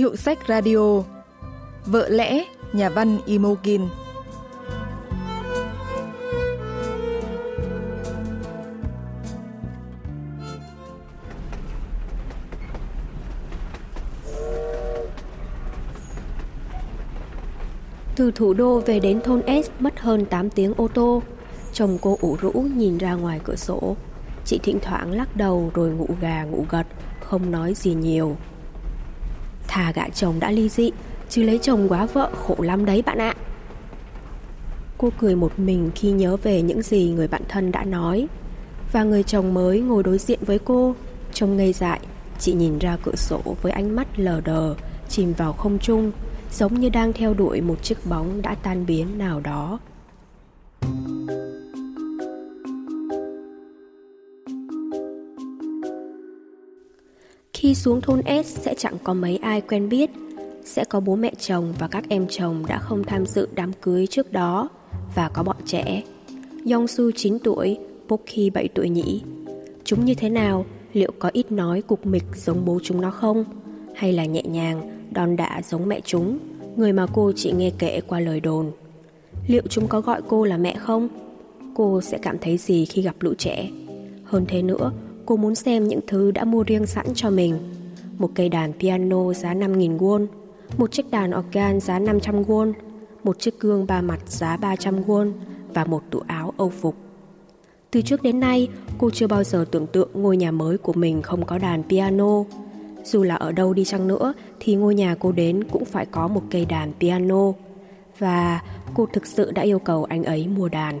Hiệu sách radio Vợ lẽ nhà văn Imogen Từ thủ đô về đến thôn S mất hơn 8 tiếng ô tô. Chồng cô ủ rũ nhìn ra ngoài cửa sổ. Chị thỉnh thoảng lắc đầu rồi ngủ gà ngủ gật, không nói gì nhiều. Thà gạ chồng đã ly dị, chứ lấy chồng quá vợ khổ lắm đấy bạn ạ. Cô cười một mình khi nhớ về những gì người bạn thân đã nói. Và người chồng mới ngồi đối diện với cô, trông ngây dại, chị nhìn ra cửa sổ với ánh mắt lờ đờ, chìm vào không trung, giống như đang theo đuổi một chiếc bóng đã tan biến nào đó. Khi xuống thôn S sẽ chẳng có mấy ai quen biết Sẽ có bố mẹ chồng và các em chồng đã không tham dự đám cưới trước đó Và có bọn trẻ Yong-su 9 tuổi, Poki 7 tuổi nhỉ Chúng như thế nào? Liệu có ít nói cục mịch giống bố chúng nó không? Hay là nhẹ nhàng, đòn đả giống mẹ chúng Người mà cô chỉ nghe kể qua lời đồn Liệu chúng có gọi cô là mẹ không? Cô sẽ cảm thấy gì khi gặp lũ trẻ? Hơn thế nữa, cô muốn xem những thứ đã mua riêng sẵn cho mình. Một cây đàn piano giá 5.000 won, một chiếc đàn organ giá 500 won, một chiếc gương ba mặt giá 300 won và một tủ áo âu phục. Từ trước đến nay, cô chưa bao giờ tưởng tượng ngôi nhà mới của mình không có đàn piano. Dù là ở đâu đi chăng nữa thì ngôi nhà cô đến cũng phải có một cây đàn piano. Và cô thực sự đã yêu cầu anh ấy mua đàn.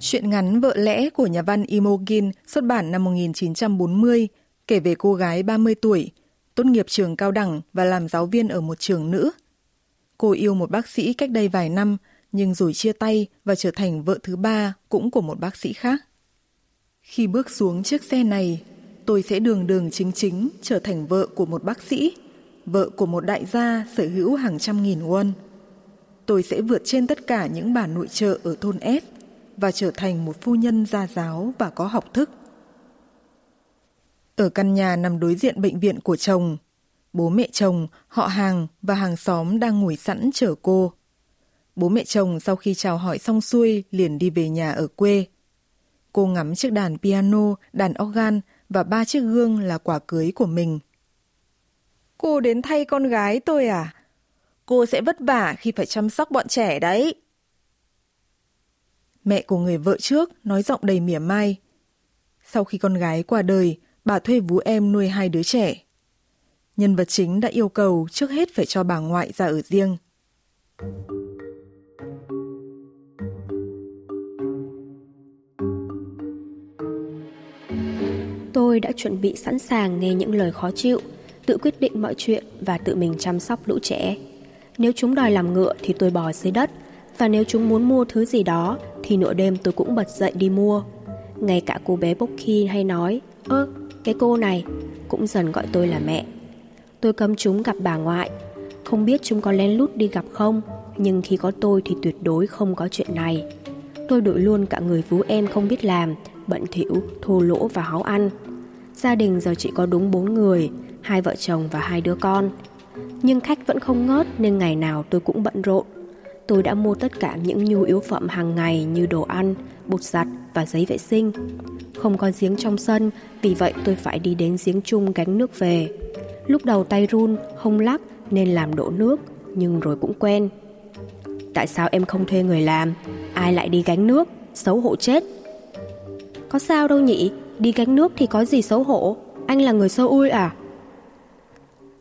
Chuyện ngắn Vợ lẽ của nhà văn Imogen xuất bản năm 1940 kể về cô gái 30 tuổi, tốt nghiệp trường cao đẳng và làm giáo viên ở một trường nữ. Cô yêu một bác sĩ cách đây vài năm nhưng rồi chia tay và trở thành vợ thứ ba cũng của một bác sĩ khác. Khi bước xuống chiếc xe này, tôi sẽ đường đường chính chính trở thành vợ của một bác sĩ, vợ của một đại gia sở hữu hàng trăm nghìn won. Tôi sẽ vượt trên tất cả những bà nội trợ ở thôn S và trở thành một phu nhân gia giáo và có học thức. Ở căn nhà nằm đối diện bệnh viện của chồng, bố mẹ chồng, họ hàng và hàng xóm đang ngồi sẵn chờ cô. Bố mẹ chồng sau khi chào hỏi xong xuôi liền đi về nhà ở quê. Cô ngắm chiếc đàn piano, đàn organ và ba chiếc gương là quả cưới của mình. Cô đến thay con gái tôi à? Cô sẽ vất vả khi phải chăm sóc bọn trẻ đấy. Mẹ của người vợ trước nói giọng đầy mỉa mai. Sau khi con gái qua đời, bà thuê vú em nuôi hai đứa trẻ. Nhân vật chính đã yêu cầu trước hết phải cho bà ngoại ra ở riêng. Tôi đã chuẩn bị sẵn sàng nghe những lời khó chịu, tự quyết định mọi chuyện và tự mình chăm sóc lũ trẻ. Nếu chúng đòi làm ngựa thì tôi bò dưới đất, và nếu chúng muốn mua thứ gì đó thì nửa đêm tôi cũng bật dậy đi mua. Ngay cả cô bé Bốc hay nói, ơ, cái cô này, cũng dần gọi tôi là mẹ. Tôi cấm chúng gặp bà ngoại, không biết chúng có lén lút đi gặp không, nhưng khi có tôi thì tuyệt đối không có chuyện này. Tôi đổi luôn cả người vú em không biết làm, bận thỉu, thô lỗ và háu ăn. Gia đình giờ chỉ có đúng bốn người, hai vợ chồng và hai đứa con. Nhưng khách vẫn không ngớt nên ngày nào tôi cũng bận rộn. Tôi đã mua tất cả những nhu yếu phẩm hàng ngày như đồ ăn, bột giặt và giấy vệ sinh. Không có giếng trong sân, vì vậy tôi phải đi đến giếng chung gánh nước về. Lúc đầu tay run, không lắc nên làm đổ nước, nhưng rồi cũng quen. Tại sao em không thuê người làm? Ai lại đi gánh nước? Xấu hổ chết. Có sao đâu nhỉ? Đi gánh nước thì có gì xấu hổ? Anh là người sâu ui à?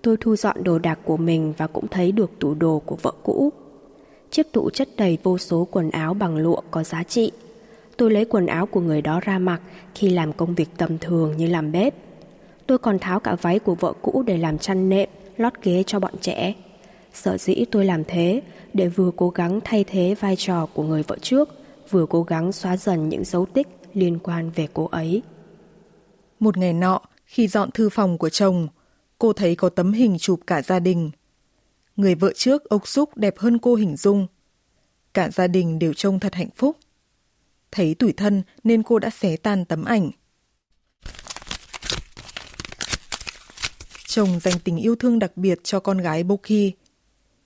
Tôi thu dọn đồ đạc của mình và cũng thấy được tủ đồ của vợ cũ. Chiếc tủ chất đầy vô số quần áo bằng lụa có giá trị. Tôi lấy quần áo của người đó ra mặc khi làm công việc tầm thường như làm bếp. Tôi còn tháo cả váy của vợ cũ để làm chăn nệm, lót ghế cho bọn trẻ. Sợ dĩ tôi làm thế để vừa cố gắng thay thế vai trò của người vợ trước, vừa cố gắng xóa dần những dấu tích liên quan về cô ấy. Một ngày nọ, khi dọn thư phòng của chồng, cô thấy có tấm hình chụp cả gia đình. Người vợ trước ốc xúc đẹp hơn cô hình dung. Cả gia đình đều trông thật hạnh phúc. Thấy tủi thân nên cô đã xé tan tấm ảnh. chồng dành tình yêu thương đặc biệt cho con gái Boki.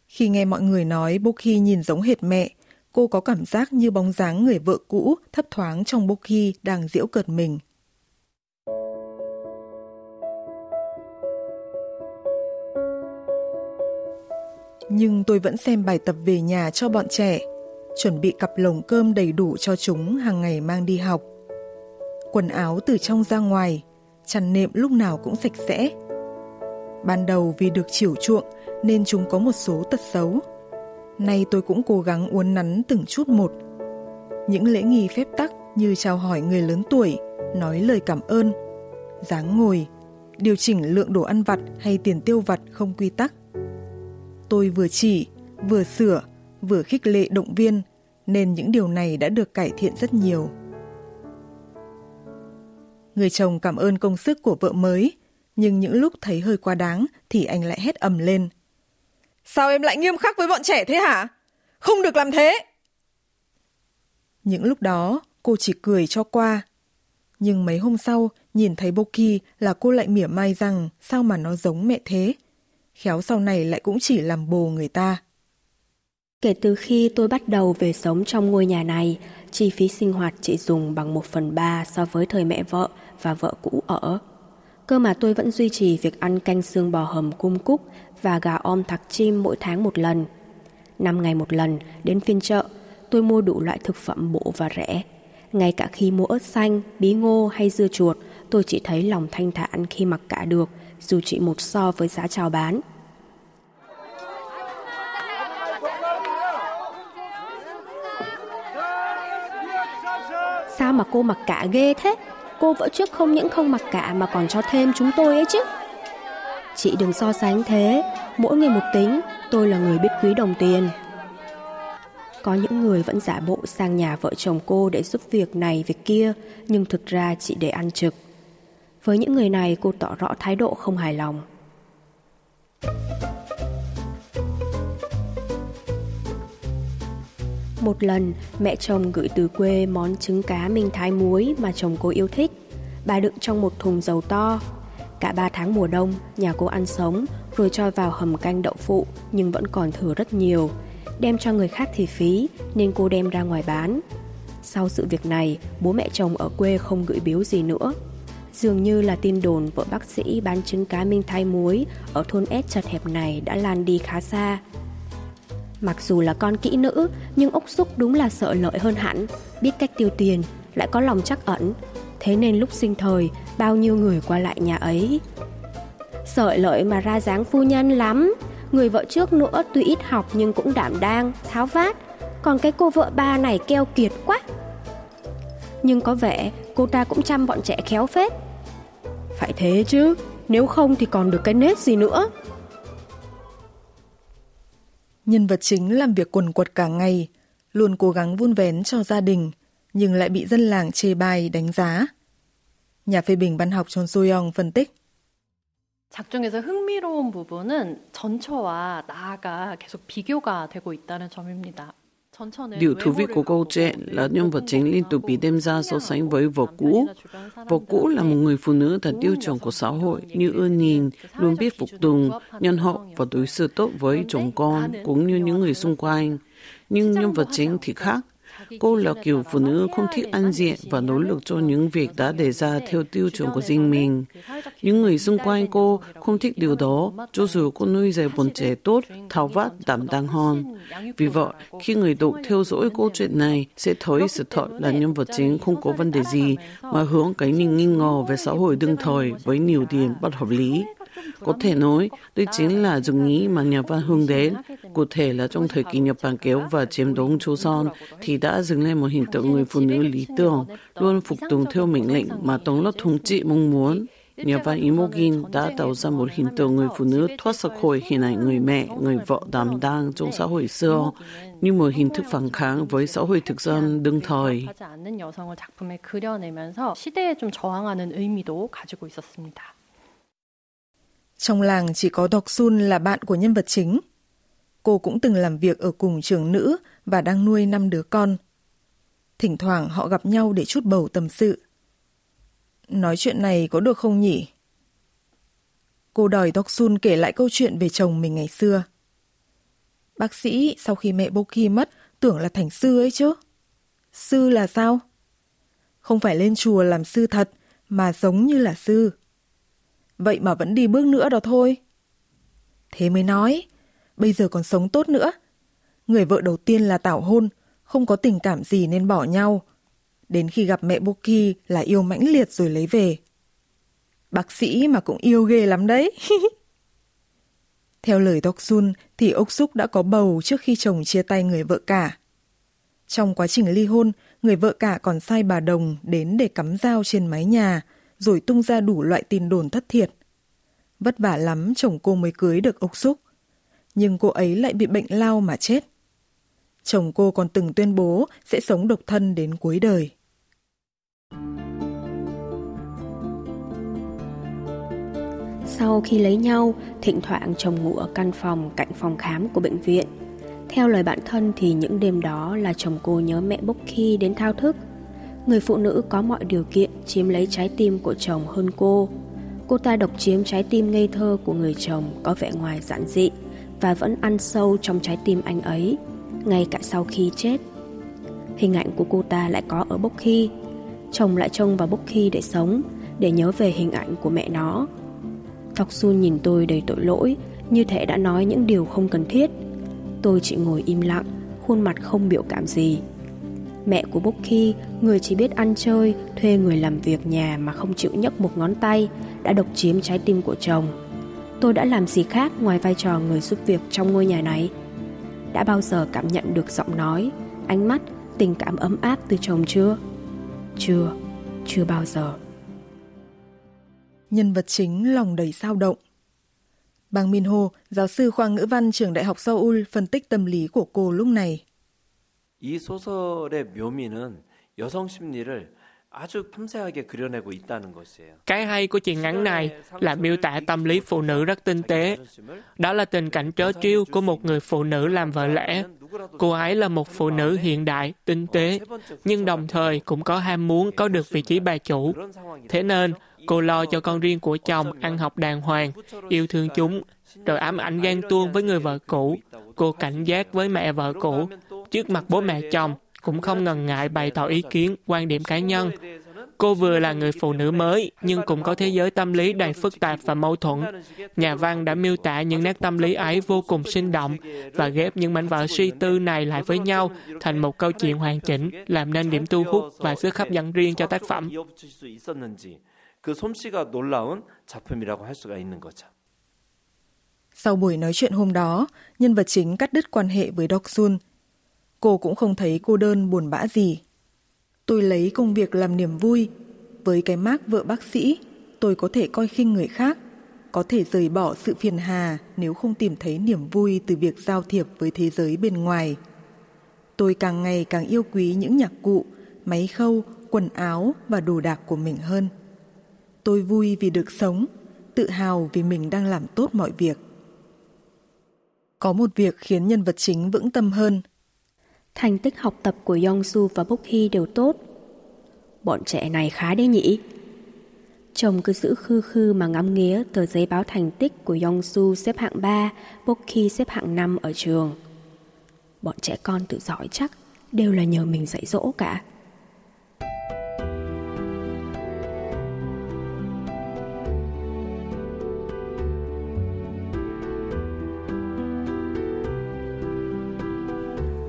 Khi nghe mọi người nói Boki nhìn giống hệt mẹ, cô có cảm giác như bóng dáng người vợ cũ thấp thoáng trong Boki đang diễu cợt mình. Nhưng tôi vẫn xem bài tập về nhà cho bọn trẻ, chuẩn bị cặp lồng cơm đầy đủ cho chúng hàng ngày mang đi học. Quần áo từ trong ra ngoài, chăn nệm lúc nào cũng sạch sẽ. Ban đầu vì được chiều chuộng nên chúng có một số tật xấu. Nay tôi cũng cố gắng uốn nắn từng chút một. Những lễ nghi phép tắc như chào hỏi người lớn tuổi, nói lời cảm ơn, dáng ngồi, điều chỉnh lượng đồ ăn vặt hay tiền tiêu vặt không quy tắc. Tôi vừa chỉ, vừa sửa, vừa khích lệ động viên, nên những điều này đã được cải thiện rất nhiều. Người chồng cảm ơn công sức của vợ mới, nhưng những lúc thấy hơi quá đáng thì anh lại hét ầm lên. Sao em lại nghiêm khắc với bọn trẻ thế hả? Không được làm thế! Những lúc đó, cô chỉ cười cho qua. Nhưng mấy hôm sau, nhìn thấy Boki là cô lại mỉa mai rằng sao mà nó giống mẹ thế. Khéo sau này lại cũng chỉ làm bồ người ta. Kể từ khi tôi bắt đầu về sống trong ngôi nhà này, chi phí sinh hoạt chỉ dùng bằng 1 phần 3 so với thời mẹ vợ và vợ cũ ở. Cơ mà tôi vẫn duy trì việc ăn canh xương bò hầm cung cúc và gà om thạc chim mỗi tháng một lần. Năm ngày một lần, đến phiên chợ, tôi mua đủ loại thực phẩm bổ và rẻ. Ngay cả khi mua ớt xanh, bí ngô hay dưa chuột, tôi chỉ thấy lòng thanh thản khi mặc cả được, dù chỉ một so với giá chào bán. Sao mà cô mặc cả ghê thế? Cô vợ trước không những không mặc cả mà còn cho thêm chúng tôi ấy chứ. Chị đừng so sánh thế, mỗi người một tính, tôi là người biết quý đồng tiền. Có những người vẫn giả bộ sang nhà vợ chồng cô để giúp việc này việc kia, nhưng thực ra chỉ để ăn trực. Với những người này cô tỏ rõ thái độ không hài lòng. Một lần, mẹ chồng gửi từ quê món trứng cá minh thái muối mà chồng cô yêu thích. Bà đựng trong một thùng dầu to. Cả ba tháng mùa đông, nhà cô ăn sống, rồi cho vào hầm canh đậu phụ, nhưng vẫn còn thừa rất nhiều. Đem cho người khác thì phí, nên cô đem ra ngoài bán. Sau sự việc này, bố mẹ chồng ở quê không gửi biếu gì nữa. Dường như là tin đồn vợ bác sĩ bán trứng cá minh thái muối ở thôn S chật hẹp này đã lan đi khá xa. Mặc dù là con kỹ nữ, nhưng úc xúc đúng là sợ lợi hơn hẳn, biết cách tiêu tiền, lại có lòng chắc ẩn. Thế nên lúc sinh thời, bao nhiêu người qua lại nhà ấy. Sợi lợi mà ra dáng phu nhân lắm, người vợ trước nữa tuy ít học nhưng cũng đảm đang, tháo vát. Còn cái cô vợ ba này keo kiệt quá Nhưng có vẻ cô ta cũng chăm bọn trẻ khéo phết. Phải thế chứ, nếu không thì còn được cái nết gì nữa. Nhân vật chính làm việc quần quật cả ngày, luôn cố gắng vun vén cho gia đình, nhưng lại bị dân làng chê bai đánh giá. Nhà phê bình văn học Chon Soyoung phân tích. 작중에서 흥미로운 부분은 전처와 나아가 계속 비교가 되고 있다는 점입니다. Điều thú vị của câu chuyện là nhân vật chính liên tục bị đem ra so sánh với vợ cũ. Vợ cũ là một người phụ nữ thật tiêu chuẩn của xã hội, như ưa nhìn, luôn biết phục tùng, nhân hậu và đối xử tốt với chồng con cũng như những người xung quanh. Nhưng nhân vật chính thì khác. Cô là kiểu phụ nữ không thích ăn diện và nỗ lực cho những việc đã đề ra theo tiêu chuẩn của riêng mình. Những người xung quanh cô không thích điều đó, cho dù cô nuôi dạy bọn trẻ tốt, thao vát, đảm đang hơn. Vì vậy, khi người đọc theo dõi câu chuyện này sẽ thấy sự thật là nhân vật chính không có vấn đề gì, mà hướng cái nhìn nghi ngờ về xã hội đương thời với nhiều điểm bất hợp lý. Có thể nói, đây chính là dụng ý mà nhà văn hướng đến. Cụ thể là trong thời kỳ Nhật Bản kéo và chiếm đóng Son thì đã dừng lên một hình tượng người phụ nữ lý tưởng, luôn phục tùng theo mệnh lệnh mà Tổng lớp thống trị mong muốn. Nhà văn Imogen đã tạo ra một hình tượng người phụ nữ thoát ra khỏi hình ảnh người mẹ, người vợ đảm đang trong xã hội xưa, như một hình thức phản kháng với xã hội thực dân đương thời. Trong làng chỉ có Đọc Sun là bạn của nhân vật chính. Cô cũng từng làm việc ở cùng trường nữ và đang nuôi năm đứa con. Thỉnh thoảng họ gặp nhau để chút bầu tâm sự. Nói chuyện này có được không nhỉ? Cô đòi Đọc Sun kể lại câu chuyện về chồng mình ngày xưa. Bác sĩ sau khi mẹ Boki mất tưởng là thành sư ấy chứ. Sư là sao? Không phải lên chùa làm sư thật, mà giống như là sư. Vậy mà vẫn đi bước nữa đó thôi. Thế mới nói, bây giờ còn sống tốt nữa. Người vợ đầu tiên là tảo hôn, không có tình cảm gì nên bỏ nhau. Đến khi gặp mẹ Boki là yêu mãnh liệt rồi lấy về. Bác sĩ mà cũng yêu ghê lắm đấy. Theo lời Doksun thì ốc xúc đã có bầu trước khi chồng chia tay người vợ cả. Trong quá trình ly hôn, người vợ cả còn sai bà Đồng đến để cắm dao trên mái nhà, rồi tung ra đủ loại tin đồn thất thiệt. Vất vả lắm chồng cô mới cưới được ốc xúc. Nhưng cô ấy lại bị bệnh lao mà chết. Chồng cô còn từng tuyên bố sẽ sống độc thân đến cuối đời. Sau khi lấy nhau, thỉnh thoảng chồng ngủ ở căn phòng cạnh phòng khám của bệnh viện. Theo lời bạn thân thì những đêm đó là chồng cô nhớ mẹ bốc khi đến thao thức. Người phụ nữ có mọi điều kiện chiếm lấy trái tim của chồng hơn cô. Cô ta độc chiếm trái tim ngây thơ của người chồng có vẻ ngoài giản dị và vẫn ăn sâu trong trái tim anh ấy, ngay cả sau khi chết. Hình ảnh của cô ta lại có ở Bốc Khi. Chồng lại trông vào Bốc Khi để sống, để nhớ về hình ảnh của mẹ nó. Thọc Sun nhìn tôi đầy tội lỗi, như thể đã nói những điều không cần thiết. Tôi chỉ ngồi im lặng, khuôn mặt không biểu cảm gì. Mẹ của Bốc người chỉ biết ăn chơi, thuê người làm việc nhà mà không chịu nhấc một ngón tay, đã độc chiếm trái tim của chồng. Tôi đã làm gì khác ngoài vai trò người giúp việc trong ngôi nhà này? Đã bao giờ cảm nhận được giọng nói, ánh mắt, tình cảm ấm áp từ chồng chưa? Chưa, chưa bao giờ. Nhân vật chính lòng đầy sao động. Bang Min Ho, giáo sư khoa ngữ văn trường Đại học Seoul phân tích tâm lý của cô lúc này. 이 소설의 묘미는 여성 심리를 아주 섬세하게 그려내고 있다는 것이에요. Cái hay của chuyện ngắn này là miêu tả tâm lý phụ nữ rất tinh tế. Đó là tình cảnh trớ trêu của một người phụ nữ làm vợ lẽ. Cô ấy là một phụ nữ hiện đại, tinh tế, nhưng đồng thời cũng có ham muốn có được vị trí bà chủ. Thế nên, cô lo cho con riêng của chồng ăn học đàng hoàng, yêu thương chúng, rồi ám ảnh ghen tuông với người vợ cũ. Cô cảnh giác với mẹ vợ cũ, trước mặt bố mẹ chồng, cũng không ngần ngại bày tỏ ý kiến, quan điểm cá nhân. Cô vừa là người phụ nữ mới, nhưng cũng có thế giới tâm lý đầy phức tạp và mâu thuẫn. Nhà văn đã miêu tả những nét tâm lý ấy vô cùng sinh động và ghép những mảnh vỡ suy tư này lại với nhau thành một câu chuyện hoàn chỉnh, làm nên điểm thu hút và sức hấp dẫn riêng cho tác phẩm. Sau buổi nói chuyện hôm đó, nhân vật chính cắt đứt quan hệ với Dok Sun Cô cũng không thấy cô đơn buồn bã gì. Tôi lấy công việc làm niềm vui. Với cái mác vợ bác sĩ, tôi có thể coi khinh người khác, có thể rời bỏ sự phiền hà nếu không tìm thấy niềm vui từ việc giao thiệp với thế giới bên ngoài. Tôi càng ngày càng yêu quý những nhạc cụ, máy khâu, quần áo và đồ đạc của mình hơn. Tôi vui vì được sống, tự hào vì mình đang làm tốt mọi việc. Có một việc khiến nhân vật chính vững tâm hơn. Thành tích học tập của Yongsu và Bốc Hy đều tốt. Bọn trẻ này khá đấy nhỉ? Chồng cứ giữ khư khư mà ngắm nghía tờ giấy báo thành tích của Yongsu xếp hạng 3, Bok xếp hạng 5 ở trường. Bọn trẻ con tự giỏi chắc, đều là nhờ mình dạy dỗ cả.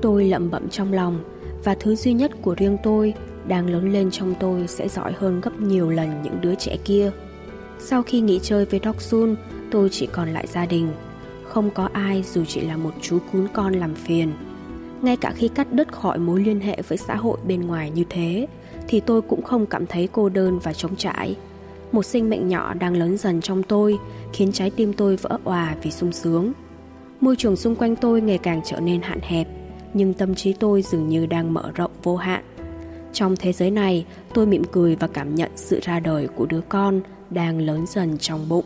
Tôi lẩm bẩm trong lòng và thứ duy nhất của riêng tôi đang lớn lên trong tôi sẽ giỏi hơn gấp nhiều lần những đứa trẻ kia. Sau khi nghỉ chơi với Doksun, tôi chỉ còn lại gia đình. Không có ai dù chỉ là một chú cún con làm phiền. Ngay cả khi cắt đứt khỏi mối liên hệ với xã hội bên ngoài như thế, thì tôi cũng không cảm thấy cô đơn và trống trải. Một sinh mệnh nhỏ đang lớn dần trong tôi, khiến trái tim tôi vỡ òa vì sung sướng. Môi trường xung quanh tôi ngày càng trở nên hạn hẹp, nhưng tâm trí tôi dường như đang mở rộng vô hạn. Trong thế giới này, tôi mỉm cười và cảm nhận sự ra đời của đứa con đang lớn dần trong bụng.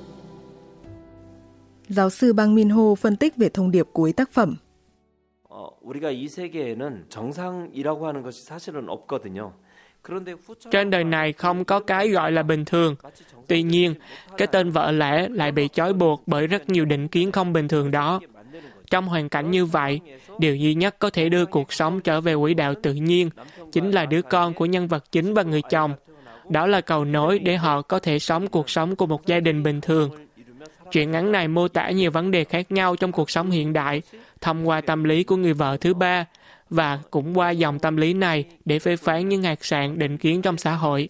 Giáo sư Bang Minho phân tích về thông điệp cuối tác phẩm. Trên đời này không có cái gọi là bình thường. Tuy nhiên, cái tên vợ lẽ lại bị chói buộc bởi rất nhiều định kiến không bình thường đó. Trong hoàn cảnh như vậy, điều duy nhất có thể đưa cuộc sống trở về quỹ đạo tự nhiên chính là đứa con của nhân vật chính và người chồng. Đó là cầu nối để họ có thể sống cuộc sống của một gia đình bình thường. Chuyện ngắn này mô tả nhiều vấn đề khác nhau trong cuộc sống hiện đại thông qua tâm lý của người vợ thứ ba và cũng qua dòng tâm lý này để phê phán những hạt sạn định kiến trong xã hội.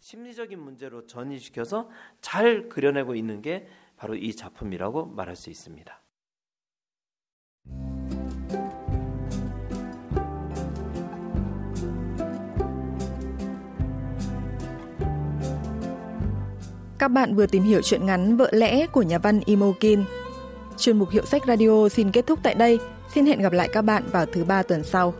심리적인 문제로 전이시켜서 잘 그려내고 있는 게 바로 이 작품이라고 말할 수 있습니다. Các bạn vừa tìm hiểu chuyện ngắn Vợ lẽ của nhà văn Imogen. Chuyên mục Hiệu sách Radio xin kết thúc tại đây. Xin hẹn gặp lại các bạn vào thứ ba tuần sau.